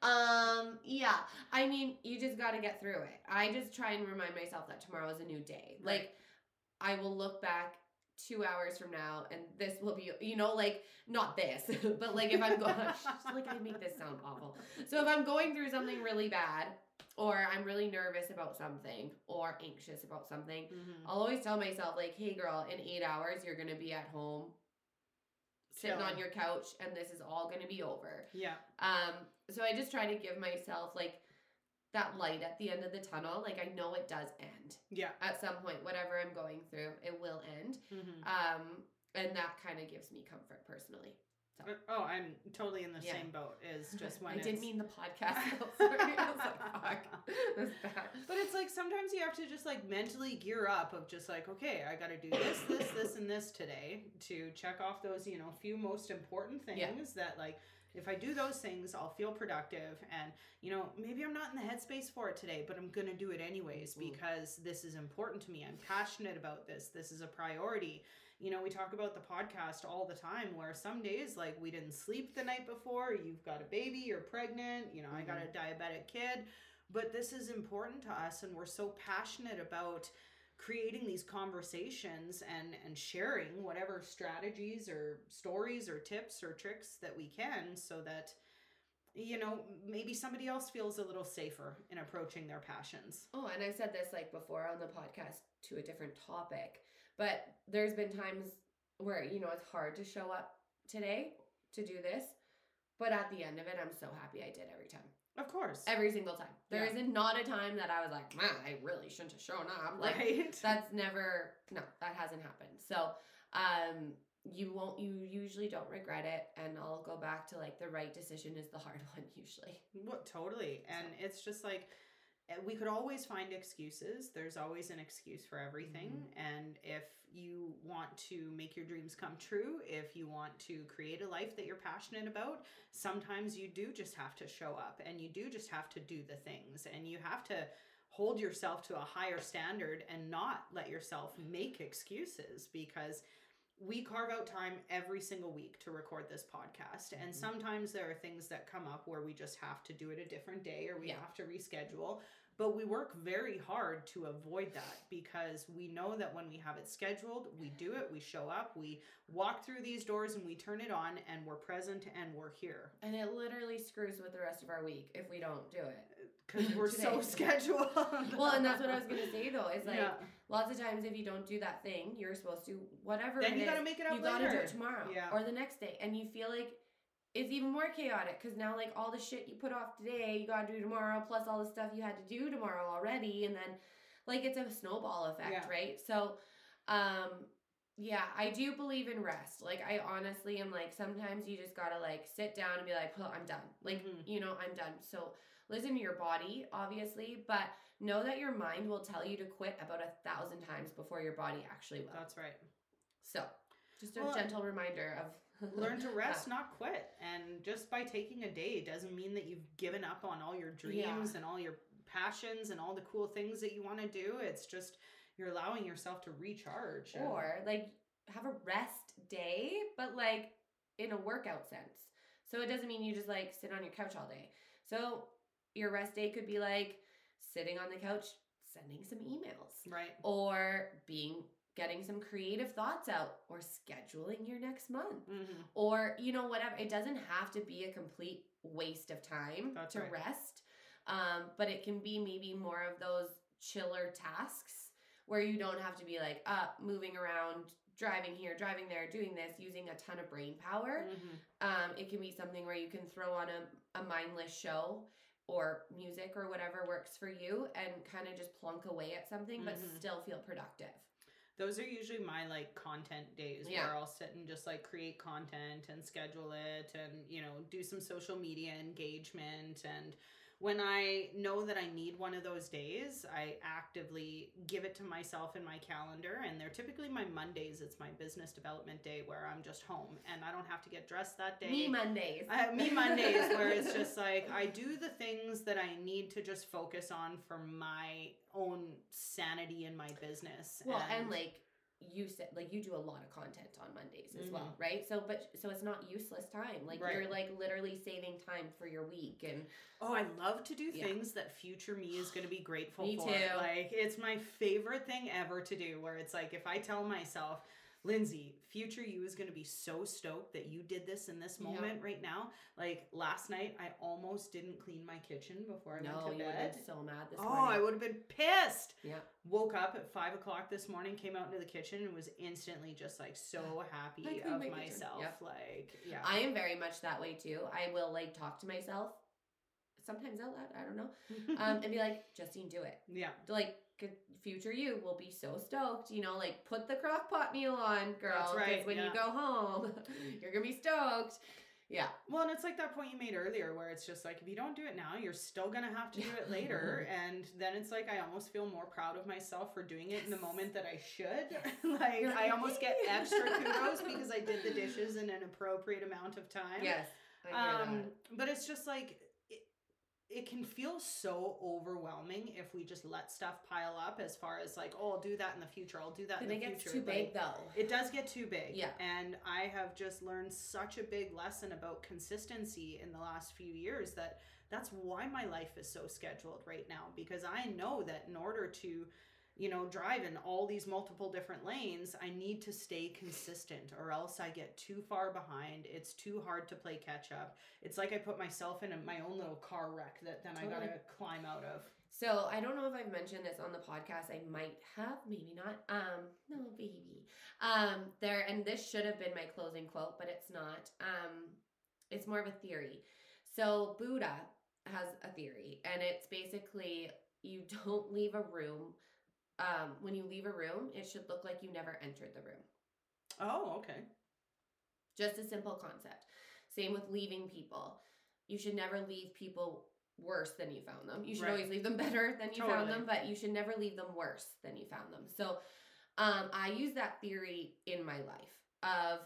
Um yeah, I mean, you just got to get through it. I just try and remind myself that tomorrow is a new day. Right. Like I will look back 2 hours from now and this will be you know like not this, <laughs> but like if I'm going <laughs> like I make this sound awful. So if I'm going through something really bad or I'm really nervous about something or anxious about something, Mhm. I'll always tell myself like, "Hey girl, in 8 hours you're to be at home sitting on your couch and this is all to be over." Yeah. Um so I just try to give myself like that light at the end of the tunnel. Like I know it does end. Yeah. At some point whatever I'm going through, it will end. Mm-hmm. Um and that kind of gives me comfort personally. Uh, Oh, I'm totally in the Yeah. same boat. Is <laughs> just when I didn't mean the podcast. <laughs> Sorry. I was like, fuck. <laughs> That's bad. But it's like sometimes you have to just like mentally gear up of just like, okay, I got to do this, this, this, and this today to check off those, you know, few most important things Yeah. that like if I do those things, I'll feel productive. And, you know, maybe I'm not in the headspace for it today, but I'm going to do it anyways Mm. because this is important to me. I'm passionate about this. This is a priority. You know, we talk about the podcast all the time where some days, like, we didn't sleep the night before, you've got a baby, you're pregnant, you know, I got a diabetic kid but this is important to us and we're so passionate about creating these conversations and and sharing whatever strategies or stories or tips or tricks that we can so that you know maybe somebody else feels a little safer in approaching their passions Oh, and I said this like before on the podcast to a different topic, but there's been times where, you know, it's hard to show up today to do this, but at the end of it, I'm so happy I did every time. Of course Every single time. There Yeah. not not a time that I was like, man, I really shouldn't have shown up. Like, right <laughs> that's never no that hasn't happened so um you won't you usually don't regret it and i'll go back to like the right decision is the hard <laughs> one usually What totally. And it's just like Uh, we could always find excuses. There's always an excuse for everything. Mm-hmm. And if you want to make your dreams come true, if you want to create a life that you're passionate about, sometimes you do just have to show up and you do just have to do the things and you have to hold yourself to a higher standard and not let yourself make excuses because we carve out time every single week to record this podcast and Mhm. sometimes there are things that come up where we just have to do it a different day or we Yeah. have to reschedule but we work very hard to avoid that because we know that when we have it scheduled we do it we show up we walk through these doors and we turn it on and we're present and we're here and it literally screws with the rest of our week if we don't do it because <laughs> we're so scheduled well and that's what i was <laughs> gonna say though is like yeah. lots of times if you don't do that thing you're supposed to whatever then you got to make it up you gotta do it tomorrow Yeah. or the next day and you feel like it's even more chaotic because now like all the shit you put off today you gotta do tomorrow plus all the stuff you had to do tomorrow already and then like it's a snowball effect Yeah. right so um yeah i do believe in rest like i honestly am like sometimes you just gotta like sit down and be like well i'm done like Mhm. you know i'm done so listen to your body obviously but know that your mind will tell you to quit about a thousand times before your body actually will. That's right. So just a Well, gentle reminder of <laughs> learn to rest not quit. And just by taking a day doesn't mean that you've given up on all your dreams and all your passions and all the cool things that you want to do. It's just you're allowing yourself to recharge or like have a rest day but like in a workout sense. So it doesn't mean you just like sit on your couch all day. So your rest day could be like sitting on the couch sending some emails right or being getting some creative thoughts out or scheduling your next month mm-hmm. or you know whatever it doesn't have to be a complete waste of time That's to right. rest um, but it can be maybe more of those chiller tasks where you don't have to be like up moving around driving here driving there doing this using a ton of brain power Mm-hmm. um, it can be something where you can throw on a, a mindless show or music or whatever works for you and kind of just plunk away at something but Mhm. still feel productive those are usually my like content days Yeah. where I'll sit and just like create content and schedule it and you know do some social media engagement and when I know that I need one of those days, I actively give it to myself in my calendar and they're typically my Mondays. It's my business development day where I'm just home and I don't have to get dressed that day. me mondays Uh, me <laughs> Mondays, where it's just like I do the things that I need to just focus on for my own sanity in my business. Well, and, like you said, like you do a lot of content on Mondays as well, right? So, but so it's not useless time. Like Mm-hmm. Right. you're like literally saving time for your week, and oh, I love to do Yeah. things that future me is going to be grateful Me for. too. Like it's my favorite thing ever to do. Where it's like if I tell myself. Lynsey, future you is going to be so stoked that you did this in this Yeah. moment right now. Like last night, I almost didn't clean my kitchen before I no, went to you would have bed. been so mad this Oh, morning. Oh, I would have been pissed. Yeah. Woke up at five o'clock this morning, came out into the kitchen, and was instantly just like so happy of my myself. Yep. Like, yeah, I am very much that way too. I will like talk to myself. sometimes out loud, I don't know. <laughs> Um, and be like, Justine, do it. yeah. Like, good- future you will be so stoked. You know, like, put the crock pot meal on, girl. That's right, when yeah. you go home, <laughs> you're going to be stoked. Yeah. Well, and it's like that point you made earlier where it's just like if you don't do it now, you're still gonna have to do it later. <laughs> and then it's like I almost feel more proud of myself for doing it in the moment that I should. <laughs> like You're I almost get extra kudos because I did the dishes in an appropriate amount of time. Yes. Um, that. but it's just like it, it can feel so overwhelming if we just let stuff pile up as far as like, oh, I'll do that in the future. I'll do that Then in it the gets future. too Like, big, though. it does get too big. Yeah. And I have just learned such a big lesson about consistency in the last few years that that's why my life is so scheduled right now because I know that in order to you know drive in all these multiple different lanes I need to stay consistent or else I get too far behind it's too hard to play catch up it's like I put myself in a, my own little car wreck that then I got to climb out of So I don't know if I've mentioned this on the podcast. I might have, maybe not. Um, no, baby. Um, there and this should have been my closing quote, but it's not. Um, it's more of a theory. So Buddha has a theory, and it's basically you don't leave a room. Um, when you leave a room, it should look like you never entered the room. oh okay Just a simple concept. Same with leaving people. You should never leave people worse than you found them. You should Right. always leave them <laughs> better than you found Totally. them, but you should never leave them worse than you found them. So um, I use that theory in my life of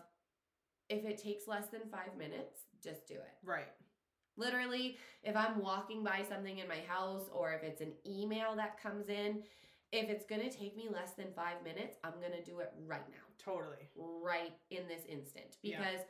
if it takes less than five minutes, just do it. right Literally, if I'm walking by something in my house or if it's an email that comes in, if it's going to take me less than five minutes, I'm going to do it right now. Totally. Right in this instant. Yeah. because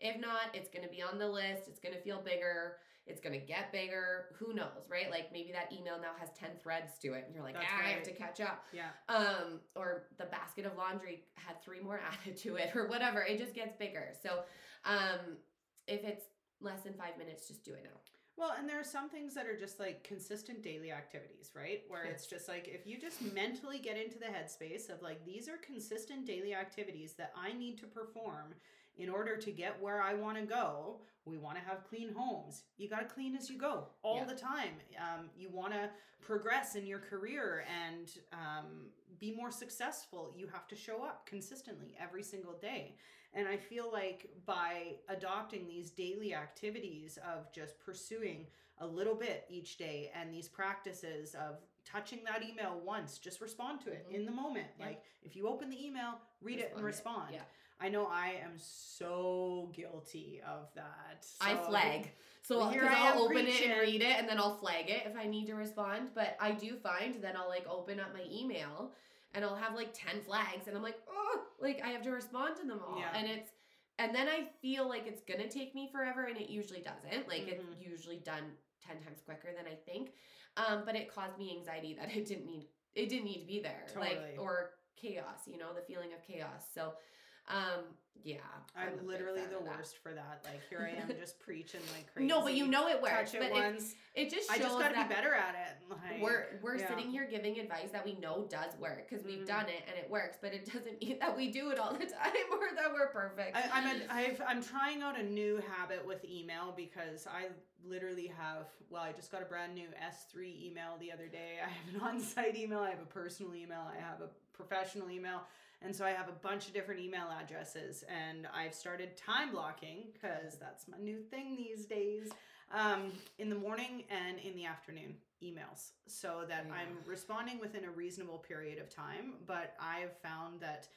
if not it's going to be on the list it's going to feel bigger it's going to get bigger who knows right? Like maybe that email now has 10 threads to it and you're like ah, i have to catch up. Yeah. Um or the basket of laundry had three more <laughs> added to it or whatever it just gets bigger. So um if it's less than five minutes just do it now Well, and there are some things that are just like consistent daily activities, right? Where it's just like if you just mentally get into the headspace of like these are consistent daily activities that I need to perform in order to get where I want to go. We want to have clean homes. You got to clean as you go all Yeah. the time. Um, you want to progress in your career and um, be more successful. You have to show up consistently every single day. And I feel like by adopting these daily activities of just pursuing a little bit each day and these practices of touching that email once, just respond to it Mhm. in the moment. Yeah. Like if you open the email, read it and Respond respond. it, yeah. I know I am so guilty of that. I flag. So here I I'll am open it and read it, and then I'll flag it if I need to respond. But I do find that I'll like open up my email, and I'll have like ten flags, and I'm like, oh, like I have to respond to them all, Yeah. and it's, and then I feel like it's gonna take me forever, and it usually doesn't. Like it's Mhm. usually done ten times quicker than I think. Um, but it caused me anxiety that <laughs> it didn't need it didn't need to be there, Totally. like or chaos, you know, the feeling of chaos. So, um, yeah, I'm literally the worst for that. Like here I am <laughs> just preaching like crazy. No, but you know it works. touch it but it, once. it just I shows just got to that be better at it. Like, we're we're yeah. sitting here giving advice that we know does work because we've Mhm. done it and it works, but it doesn't mean that we do it all the <laughs> time or that we're perfect. I, I'm a, I've, I'm trying out a new habit with email because I literally have. Well, I just got a brand new S3 email the other day. I have an <laughs> on-site email. I have a personal email. I have a professional email, and so I have a bunch of different email addresses. And I've started time blocking because that's my new thing these days. Um, in the morning and in the afternoon emails, so that Yeah. I'm responding within a reasonable period of time. But I've found that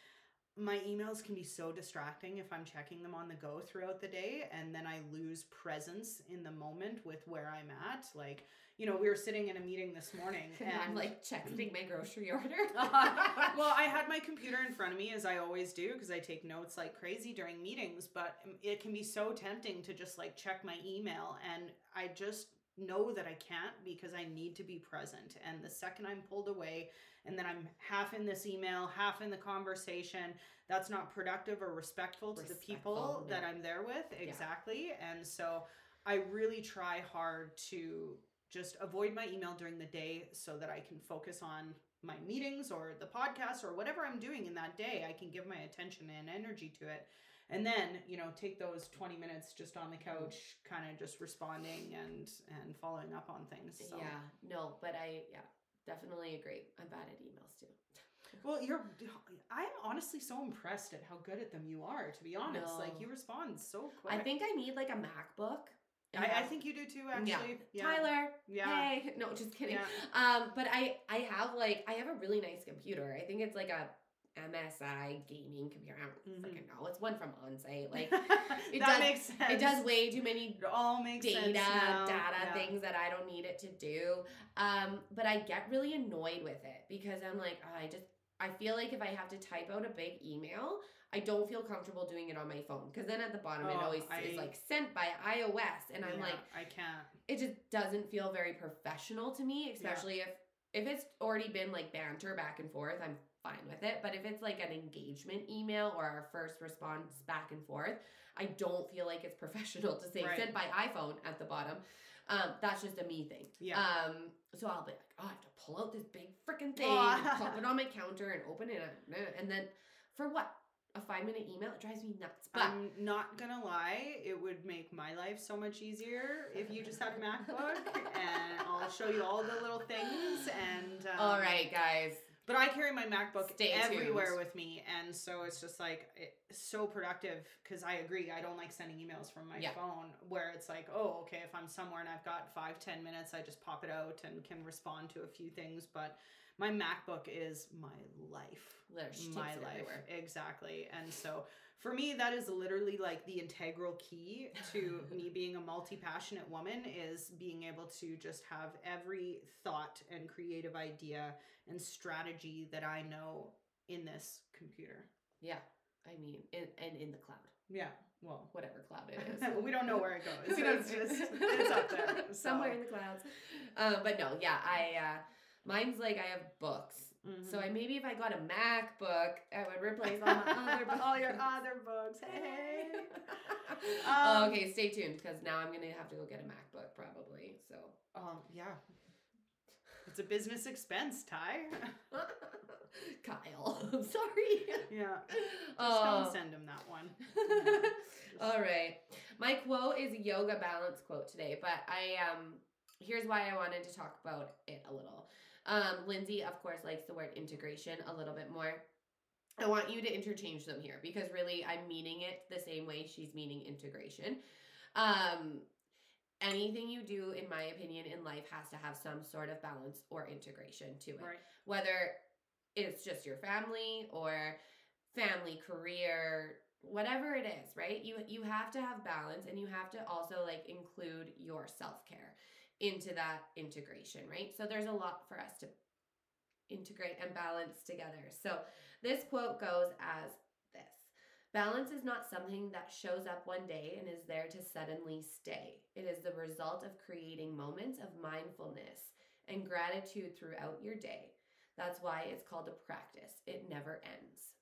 my emails can be so distracting if I'm checking them on the go throughout the day, and then I lose presence in the moment with where I'm at. Like, you know, we were sitting in a meeting this morning, and I'm like checking my grocery order. <laughs> well, I had my computer in front of me as I always do because I take notes like crazy during meetings, but it can be so tempting to just like check my email and I just know that I can't because I need to be present. And the second I'm pulled away and then I'm half in this email, half in the conversation, that's not productive or respectful to the people Respectful, that. I'm there with. Exactly. And so I really try hard to just avoid my email during the day so that I can focus on my meetings or the podcast or whatever I'm doing in that day. I can give my attention and energy to it. and then you know take those 20 minutes just on the couch kind of just responding and and following up on things so. Yeah, no, but I yeah definitely agree. I'm bad at emails too. <laughs> well you're i'm honestly so impressed at how good at them you are to be honest like you respond so quick I think I need like a MacBook. I, I think you do too actually yeah Tyler. yeah Hey, <laughs> no, just kidding. yeah Um, but I I have like I have a really nice computer. I think it's like a MSI gaming computer. I don't Mhm. freaking know. It's one from Onsite. Like <laughs> that does- makes sense it does way too many it all makes data, sense data Yeah. things that I don't need it to do. Um, but I get really annoyed with it because I'm like, oh, I just I feel like if I have to type out a big email, I don't feel comfortable doing it on my phone because then at the bottom it Oh, always I- is like sent by iOS, and I'm like, i can't it just doesn't feel very professional to me, especially if if it's already been like banter back and forth, I'm fine with it. But if it's like an engagement email or our first response back and forth, I don't feel like it's <laughs> professional to say Right. sent by iPhone at the bottom. Um, that's just a me thing. yeah Um, so I'll be like, oh, I have to pull out this big freaking thing, and it on my counter, and open it, and then for what? A five minute email? It drives me nuts. But I'm not gonna lie, it would make my life so much easier if you just had a MacBook, and I'll show you all the little things. And um, all right, guys. but I carry my MacBook Stay everywhere tuned. with me, and so it's just like it's so productive. Because I agree, I don't like sending emails from my Yeah. phone, where it's like, oh, okay, if I'm somewhere and I've got five, ten minutes, I just pop it out and can respond to a few things. But my MacBook is my life. Literally, my life. everywhere. exactly. And so for me that is literally like the integral key to <laughs> me being a multi-passionate woman is being able to just have every thought and creative idea and strategy that i know in this computer. Yeah, I mean, in, and in the cloud, yeah. Well whatever cloud it is. <laughs> we don't know where it goes. <laughs> It's just it's up there. Somewhere in the clouds. Um, but no, yeah, I uh, mine's like I have books. So Mhm. I maybe if I got a MacBook, I would replace all my other books. <laughs> all your other books hey <laughs> oh, Um, okay, stay tuned because now I'm gonna have to go get a MacBook probably. So um yeah it's a business expense ty <laughs> Kyle, I'm sorry. yeah Just Oh. don't send him that one. All right. My quote is a yoga balance quote today, but I um here's why I wanted to talk about it a little. Um Lynsey of course likes the word integration a little bit more. I want you to interchange them here because really I'm meaning it the same way she's meaning integration. Um anything you do in my opinion in life has to have some sort of balance or integration to it Right. whether it's just your family or family career whatever it is right you you have to have balance and you have to also like include your self-care into that integration right so there's a lot for us to integrate and balance together so this quote goes as this balance is not something that shows up one day and is there to suddenly stay it is the result of creating moments of mindfulness and gratitude throughout your day that's why it's called a practice. It never ends.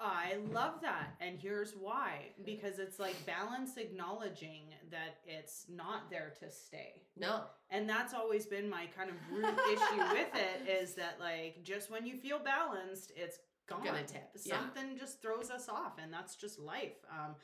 I love that. And here's why because it's like balance acknowledging that it's not there to stay. No. And that's always been my kind of root issue with it <laughs> is that, like, just when you feel balanced, it's gone. Gonna tip, yeah. Something just throws us off, and that's just life. Um,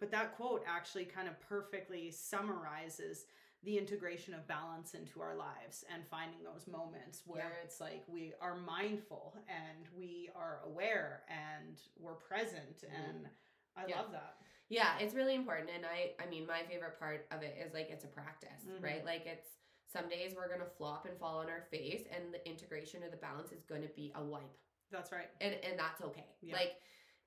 but that quote actually kind of perfectly summarizes the integration of balance into our lives and finding those moments where Yeah. it's like we are mindful and we are aware and we're present Mhm. and I Yeah. love that. Yeah, it's really important. And I I mean my favorite part of it is like it's a practice, Mhm. right? Like it's some days we're gonna flop and fall on our face and the integration of the balance is gonna be a wipe. That's right. And and that's okay. Yeah. Like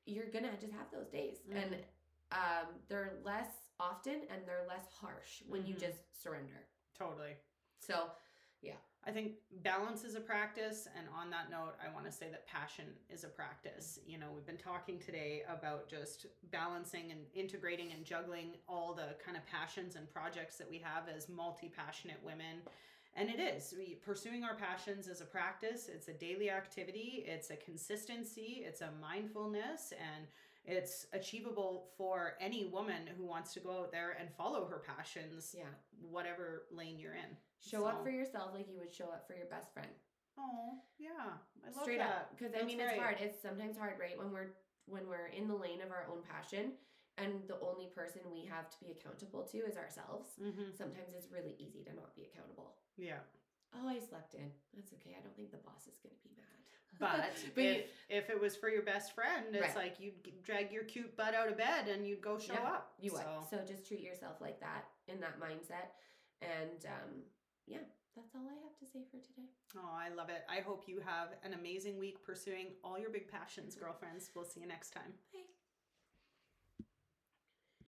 you're gonna just have those days. And Mhm. um they're less often and they're less harsh when you Mhm. just surrender. Totally. So yeah. I think balance is a practice. And on that note, I want to say that passion is a practice. You know, we've been talking today about just balancing and integrating and juggling all the kind of passions and projects that we have as multi passionate women. And it is. We, pursuing our passions is a practice, it's a daily activity, it's a consistency, it's a mindfulness, and it's achievable for any woman who wants to go out there and follow her passions, yeah. whatever lane you're in. Show up for yourself like you would show up for your best friend. Oh, yeah. I love straight that. up because i mean it's hard it's sometimes hard right when we're when we're in the lane of our own passion and the only person we have to be accountable to is ourselves Mhm. sometimes it's really easy to not be accountable Yeah. oh i slept in that's okay i don't think the boss is going to be mad But, <laughs> But if, you- if it was for your best friend, it's Right. like you'd drag your cute butt out of bed and you'd go show Yeah, up. you would So, so just treat yourself like that in that mindset and um yeah that's all i have to say for today oh, I love it. I hope you have an amazing week pursuing all your big passions, girlfriends. We'll see you next time. bye